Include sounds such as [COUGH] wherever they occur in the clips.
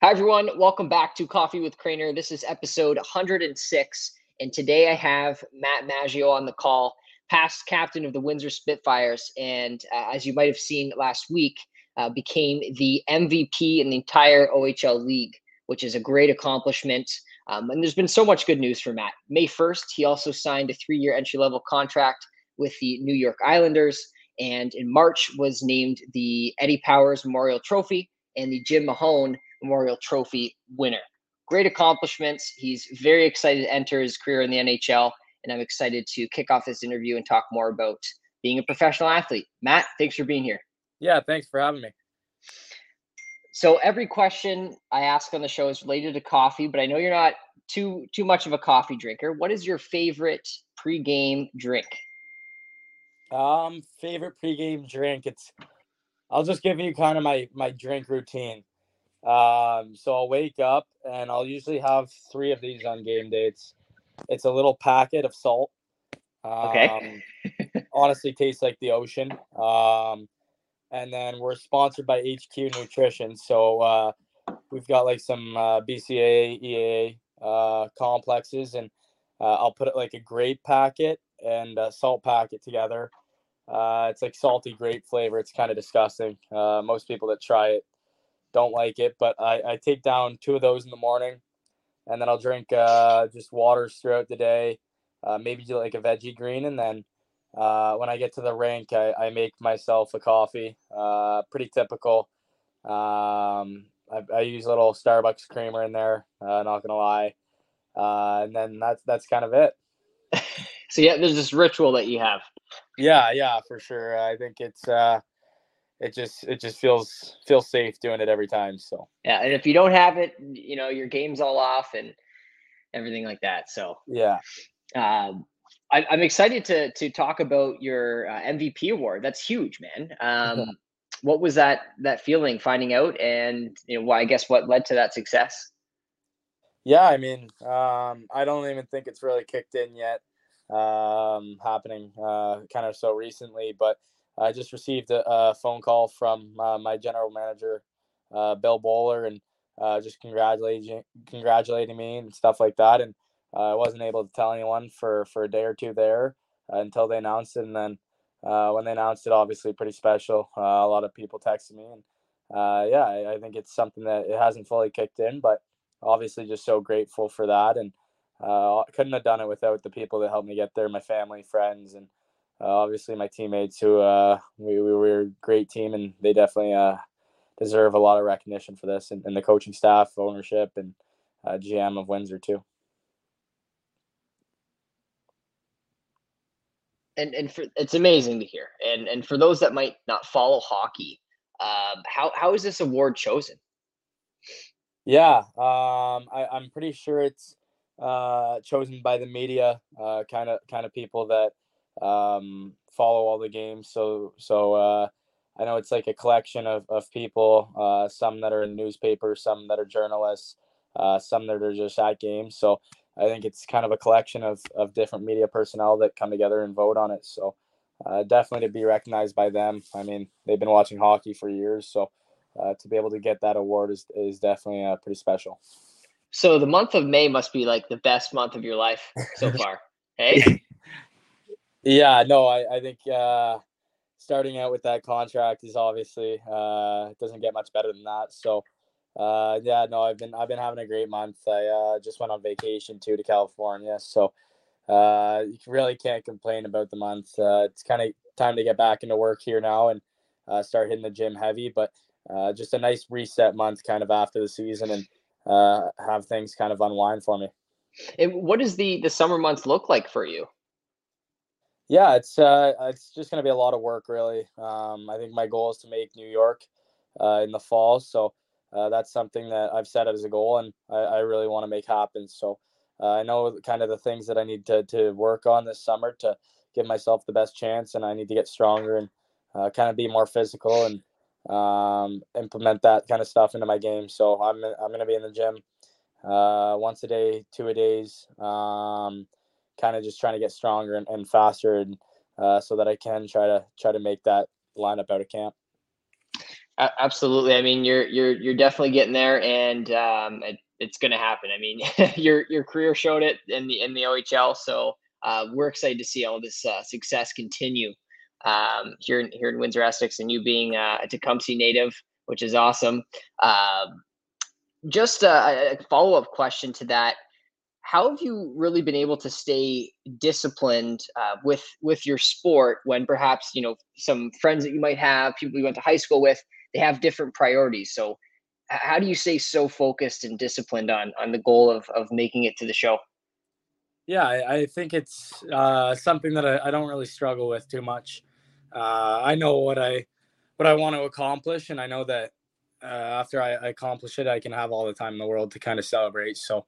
Hi, everyone. Welcome back to Coffee with Craner. This is episode 106. And today I have Matt Maggio on the call, past captain of the Windsor Spitfires. And uh, as you might have seen last week, uh, became the MVP in the entire OHL league, which is a great accomplishment. Um, and there's been so much good news for Matt. May 1st, he also signed a three year entry level contract with the New York Islanders. And in March was named the Eddie Powers Memorial Trophy and the Jim Mahon Memorial Trophy winner. Great accomplishments. He's very excited to enter his career in the NHL, and I'm excited to kick off this interview and talk more about being a professional athlete. Matt, thanks for being here. Yeah, thanks for having me. So every question I ask on the show is related to coffee, but I know you're not too too much of a coffee drinker. What is your favorite pregame drink? Um, favorite pregame drink. It's I'll just give you kind of my my drink routine. Um, so I'll wake up and I'll usually have three of these on game dates. It's a little packet of salt. Um, okay. honestly, tastes like the ocean. Um, and then we're sponsored by HQ Nutrition, so uh, we've got like some uh, BCAA, EAA uh, complexes, and uh, I'll put it like a grape packet and a salt packet together. Uh, it's like salty grape flavor. It's kind of disgusting. Uh, most people that try it don't like it, but I, I take down two of those in the morning, and then I'll drink uh, just waters throughout the day. Uh, maybe do like a veggie green, and then uh, when I get to the rink, I, I make myself a coffee. Uh, pretty typical. Um, I, I, use a little Starbucks creamer in there. Uh, not gonna lie, uh, and then that's that's kind of it. [LAUGHS] so yeah, there's this ritual that you have. Yeah, yeah, for sure. I think it's uh, it just it just feels feels safe doing it every time. So yeah, and if you don't have it, you know your game's all off and everything like that. So yeah, um, I, am excited to to talk about your uh, MVP award. That's huge, man. [LAUGHS] Um, what was that that feeling finding out, and you know, why? I guess what led to that success. Yeah, I mean, um, I don't even think it's really kicked in yet. Um, happening uh, kind of so recently, but I just received a, a phone call from uh, my general manager, uh, Bill Bowler, and uh, just congratulating congratulating me and stuff like that. And uh, I wasn't able to tell anyone for for a day or two there uh, until they announced it, and then uh, when they announced it, obviously pretty special. a lot of people texted me, and yeah, I, I, think it's something that it hasn't fully kicked in, but obviously just so grateful for that, and couldn't have done it without the people that helped me get there, my family, friends, and obviously my teammates who uh, we, we were a great team and they definitely uh, deserve a lot of recognition for this and, and the coaching staff ownership and uh, gm of windsor too. And and for, it's amazing to hear. And and for those that might not follow hockey um, how, how is this award chosen? Yeah um, I, i'm pretty sure it's uh, chosen by the media kind of kind of people that um, follow all the games. So so uh, I know it's like a collection of of people. Uh, some that are in newspapers, some that are journalists, uh, some that are just at games. So I think it's kind of a collection of of different media personnel that come together and vote on it. So. Uh, definitely to be recognized by them. I mean, they've been watching hockey for years, so uh, to be able to get that award is is definitely uh, pretty special. So the month of May must be like the best month of your life so [LAUGHS] far. Hey. Yeah, no, I, I think uh, starting out with that contract is obviously uh, doesn't get much better than that. So, uh, yeah, no, I've been I've been having a great month. I uh, just went on vacation too to California, so uh, you really can't complain about the month. Uh, it's kind of time to get back into work here now and start hitting the gym heavy, but just a nice reset month kind of after the season and have things kind of unwind for me. And what does the the summer months look like for you? Yeah, it's uh, it's just going to be a lot of work, really. Um, I think my goal is to make New York uh, in the fall, so uh, that's something that I've set as a goal, and I, I really want to make happen. So uh, I know kind of the things that I need to to work on this summer to give myself the best chance, and I need to get stronger and uh, kind of be more physical and um, implement that kind of stuff into my game. So I'm I'm going to be in the gym uh, once a day, two a days. Um, kind of just trying to get stronger and, and faster and uh, so that I can try to try to make that lineup out of camp. Absolutely. I mean, you're you're you're definitely getting there, and um, it, it's going to happen. I mean, [LAUGHS] your your career showed it in the in the OHL, so uh, we're excited to see all this uh, success continue um, here in here in Windsor Essex, and you being uh, a Tecumseh native, which is awesome. Um, just a, a follow up question to that: How have you really been able to stay disciplined uh, with with your sport when perhaps you know some friends that you might have, people you went to high school with? they have different priorities. So how do you stay so focused and disciplined on on the goal of of making it to the show? Yeah, I, I think it's uh, something that I, I, don't really struggle with too much. Uh, I know what I what I want to accomplish, and I know that uh, after I, I, accomplish it, I can have all the time in the world to kind of celebrate. So,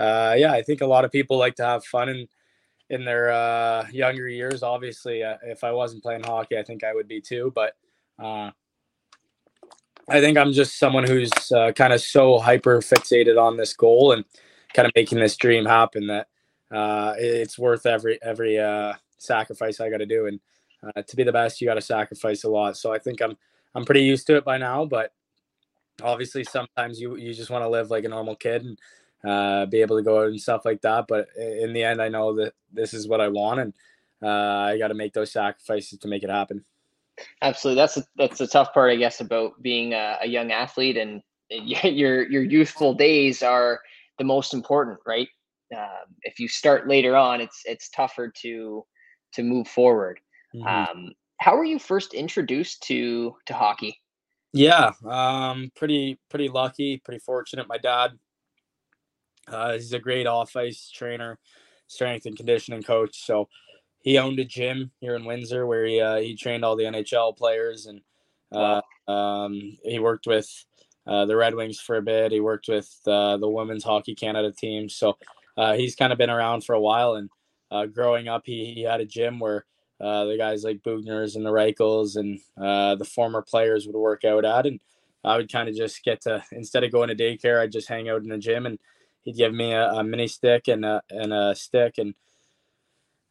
uh, yeah, I think a lot of people like to have fun in in their uh, younger years. Obviously, uh, if I wasn't playing hockey, I think I would be too. But I think I'm just someone who's uh, kind of so hyper fixated on this goal and kind of making this dream happen that uh, it's worth every every uh, sacrifice I got to do. And uh, to be the best, you got to sacrifice a lot. So I think I'm I'm pretty used to it by now. But obviously, sometimes you you just want to live like a normal kid and uh, be able to go out and stuff like that. But in the end, I know that this is what I want, and uh, I got to make those sacrifices to make it happen. Absolutely, that's a, that's the tough part, I guess, about being a, a young athlete, and [LAUGHS] your your youthful days are the most important, right? Um, if you start later on, it's it's tougher to to move forward. Mm-hmm. Um, how were you first introduced to to hockey? Yeah, um, pretty pretty lucky, pretty fortunate. My dad, uh, he's a great off ice trainer, strength and conditioning coach. So he owned a gym here in Windsor where he uh, he trained all the NHL players and uh, um, he worked with uh, the Red Wings for a bit. He worked with uh, the Women's Hockey Canada team, so uh, he's kind of been around for a while. And uh, growing up, he, he had a gym where the guys like Boughner's and the Reichels and the former players would work out at, and I would kind of just get to instead of going to daycare, I'd just hang out in the gym and he'd give me a, a mini stick and a, and a stick and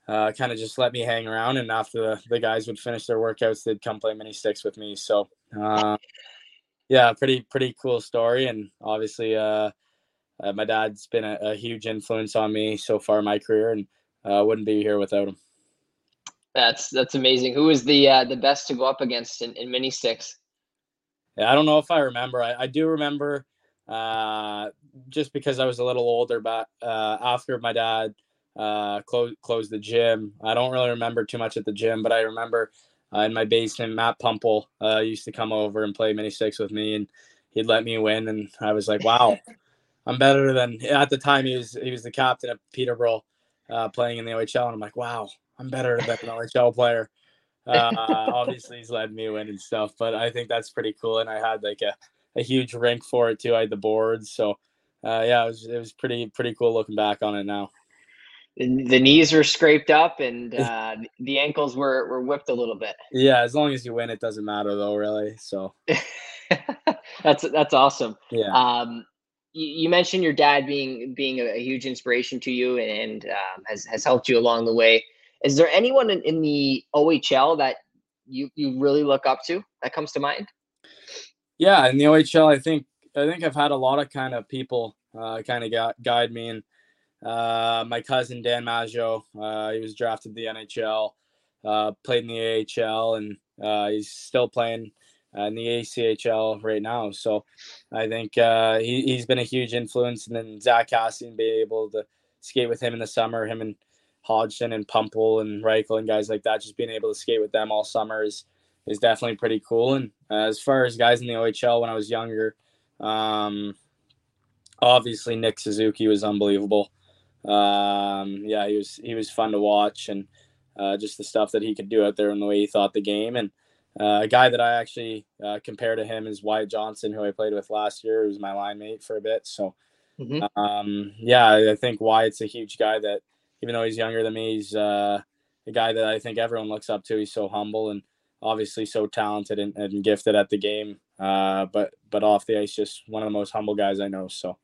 uh, kind of just let me hang around. And after the, the, guys would finish their workouts, they'd come play mini sticks with me. So, uh, yeah, pretty pretty cool story. And obviously, uh, uh my dad's been a, a, huge influence on me so far in my career, and uh, wouldn't be here without him. That's that's amazing. Who was the uh, the best to go up against in, in mini sticks? Yeah, I don't know if I remember. I, I do remember just because I was a little older, but after my dad uh, close close the gym. I don't really remember too much at the gym, but I remember uh, in my basement, Matt Puempel uh, used to come over and play mini sticks with me, and he'd let me win, and I was like, wow, [LAUGHS] I'm better than. At the time, he was he was the captain of Peterborough, uh, playing in the OHL, and I'm like, wow, I'm better than an OHL player. Uh, obviously, he's led me win and stuff, but I think that's pretty cool, and I had like a, a huge rink for it too. I had the boards, so uh, yeah, it was it was pretty pretty cool looking back on it now the knees were scraped up and [LAUGHS] uh, the ankles were, were whipped a little bit. Yeah, as long as you win, it doesn't matter though, really. So [LAUGHS] that's that's awesome. Yeah. Um, you, you, mentioned your dad being being a, huge inspiration to you and, um, has has helped you along the way. Is there anyone in, in the OHL that you you really look up to that comes to mind? Yeah, in the OHL, I think I think I've had a lot of kind of people uh, kind of got, guide me and uh, my cousin Dan Maggio, uh, he was drafted the NHL, uh, played in the AHL, and uh, he's still playing in the ECHL right now. So I think uh, he, he's been a huge influence. And then Zach Kassian being able to skate with him in the summer, him and Hodgson and Puempel and Reichel and guys like that, just being able to skate with them all summer is, is definitely pretty cool. And as far as guys in the OHL when I was younger, um, obviously Nick Suzuki was unbelievable. Um, yeah, he was he was fun to watch, and uh, just the stuff that he could do out there and the way he thought the game. And uh, a guy that I actually uh, compare to him is Wyatt Johnston, who I played with last year, who was my line mate for a bit. So, mm-hmm. um, yeah, I think Wyatt's a huge guy that, even though he's younger than me, he's uh, a guy that I think everyone looks up to. He's so humble and obviously so talented and, and gifted at the game. Uh, but but off the ice, just one of the most humble guys I know. So.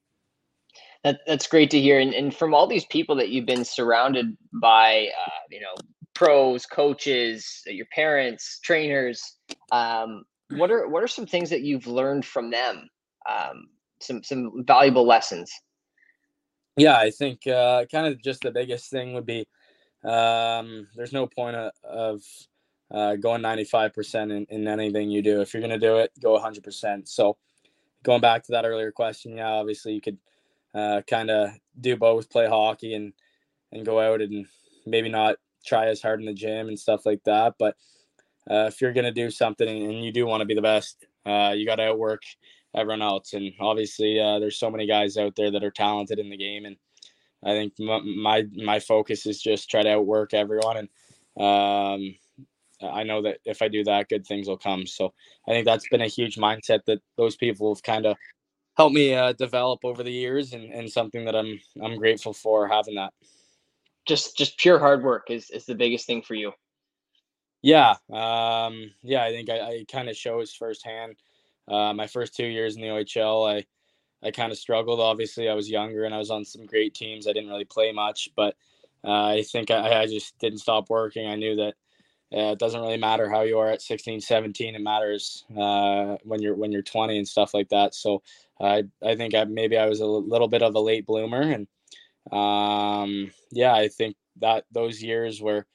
That, that's great to hear. And, and from all these people that you've been surrounded by, uh, you know, pros, coaches, your parents, trainers, um, what are what are some things that you've learned from them? Um, some some valuable lessons. Yeah, I think uh, kind of just the biggest thing would be um, there's no point of, of uh, going 95% in, in anything you do. If you're going to do it, go 100%. So going back to that earlier question, yeah, obviously you could uh, kind of do both, play hockey and and go out and maybe not try as hard in the gym and stuff like that. But uh, if you're going to do something and you do want to be the best, uh, you got to outwork everyone else. And obviously, uh, there's so many guys out there that are talented in the game, and I think my my focus is just try to outwork everyone. And um, I know that if I do that, good things will come. So I think that's been a huge mindset that those people have kind of helped me uh, develop over the years, and, and something that I'm I'm grateful for having that. Just just pure hard work is is the biggest thing for you. Yeah, um, yeah, I think I, I kind of shows firsthand. Uh, my first two years in the OHL, I I kind of struggled. Obviously, I was younger and I was on some great teams. I didn't really play much, but uh, I think I, I, just didn't stop working. I knew that uh, it doesn't really matter how you are at 16, 17. It matters uh, when you're when you're 20 and stuff like that. So I I think I, maybe I was a little bit of a late bloomer, and um, yeah, I think that those years where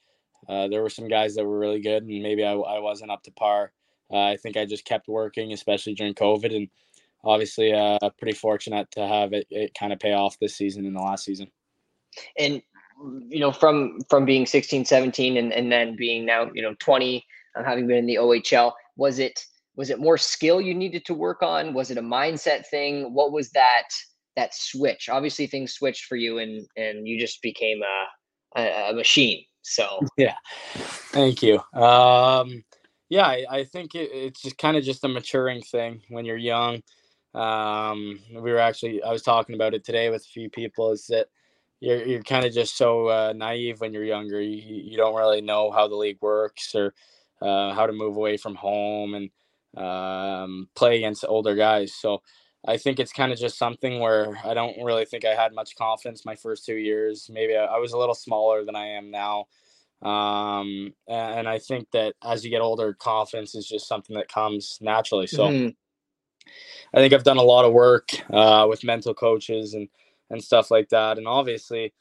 uh, there were some guys that were really good, and maybe I, I wasn't up to par. Uh, I think I just kept working, especially during COVID, and obviously uh, pretty fortunate to have it, it kind of pay off this season and the last season. And you know, from from being 16, 17, and and then being now you know 20, um, having been in the OHL, was it was it more skill you needed to work on? Was it a mindset thing? What was that that switch? Obviously, things switched for you, and and you just became a a, a machine. So [LAUGHS] yeah, thank you. Um, yeah, I, I think it, it's just kind of just a maturing thing when you're young. Um, we were actually I was talking about it today with a few people. Is that you're you're kind of just so uh, naive when you're younger. You you don't really know how the league works or uh, how to move away from home and um, play against older guys. So I think it's kind of just something where I don't really think I had much confidence my first two years. Maybe I, I was a little smaller than I am now. Um, and I think that as you get older, confidence is just something that comes naturally. So mm-hmm. I think I've done a lot of work uh, with mental coaches and and stuff like that, and obviously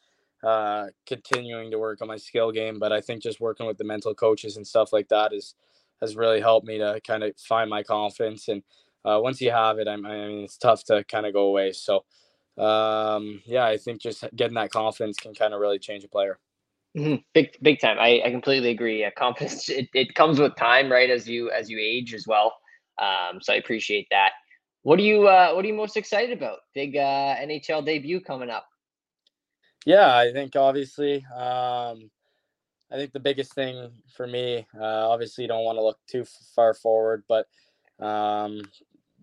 uh, continuing to work on my skill game. But I think just working with the mental coaches and stuff like that is has really helped me to kind of find my confidence. And uh, once you have it, I, I mean, it's tough to kind of go away. So um, yeah, I think just getting that confidence can kind of really change a player. Mm-hmm. Big, big time. I, I completely agree. Confidence it, it comes with time, right? As you as you age as well. Um, so I appreciate that. What are you uh, What are you most excited about? Big uh, NHL debut coming up. Yeah, I think obviously, um, I think the biggest thing for me, uh, obviously, you don't want to look too far forward, but um,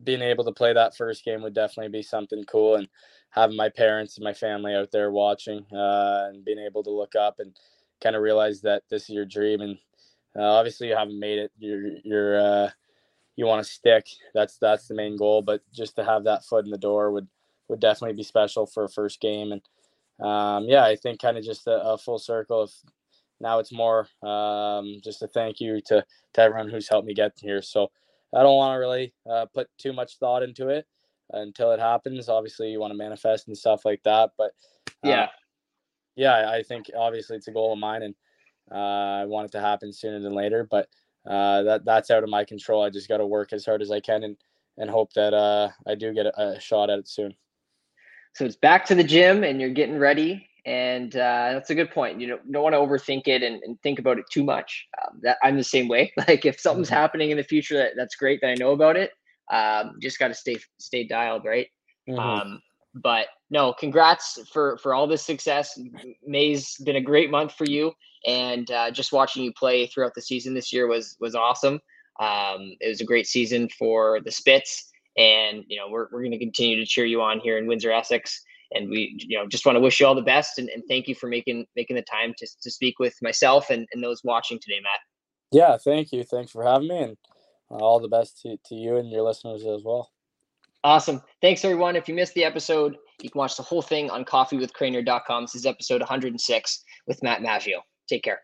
being able to play that first game would definitely be something cool, and having my parents and my family out there watching, uh, and being able to look up and kind of realize that this is your dream, and uh, obviously you haven't made it. You're you're uh, you want to stick. That's that's the main goal. But just to have that foot in the door would would definitely be special for a first game. And um, yeah, I think kind of just a, a, full circle of now it's more um, just a thank you to to everyone who's helped me get here. So I don't want to really uh, put too much thought into it until it happens. Obviously, you want to manifest and stuff like that. But uh, yeah, yeah, I think obviously it's a goal of mine, and uh, I want it to happen sooner than later. But uh, that that's out of my control. I just got to work as hard as I can and and hope that uh, I do get a, a, shot at it soon. So it's back to the gym, and you're getting ready, and uh, that's a good point. You don't, don't want to overthink it and, and, think about it too much. Um, that I'm the same way. [LAUGHS] Like if something's mm-hmm. happening in the future that, that's great that I know about it, um, just got to stay stay dialed, right? Mm-hmm. Um, but no, congrats for for all this success. May's been a great month for you, and uh, just watching you play throughout the season this year was was awesome. Um, it was a great season for the Spits, and you know we're we're going to continue to cheer you on here in Windsor, Essex. And we, you know, just want to wish you all the best and, and thank you for making making the time to, to speak with myself and, and those watching today, Matt. Yeah, thank you. Thanks for having me, and all the best to, to you and your listeners as well. Awesome. Thanks, everyone. If you missed the episode, you can watch the whole thing on coffeewithcrainer.com. This is episode 106 with Matt Maggio. Take care.